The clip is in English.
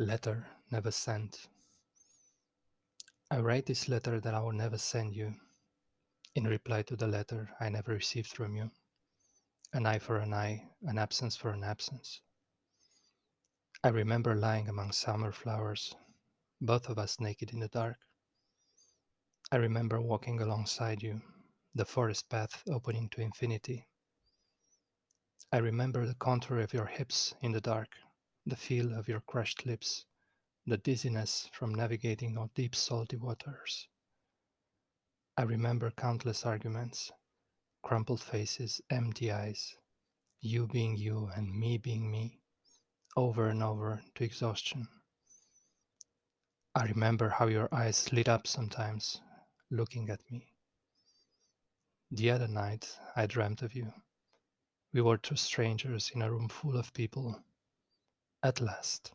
Letter never sent. I write this letter that I will never send you, in reply to the letter I never received from you. An eye for an eye, an absence for an absence. I remember lying among summer flowers, both of us naked in the dark. I remember walking alongside you, the forest path opening to infinity. I remember the contour of your hips in the dark, the feel of your crushed lips, the dizziness from navigating on deep salty waters. I remember countless arguments, crumpled faces, empty eyes, you being you and me being me, over and over to exhaustion. I remember how your eyes lit up sometimes, looking at me. The other night, I dreamt of you. We were two strangers in a room full of people. At last.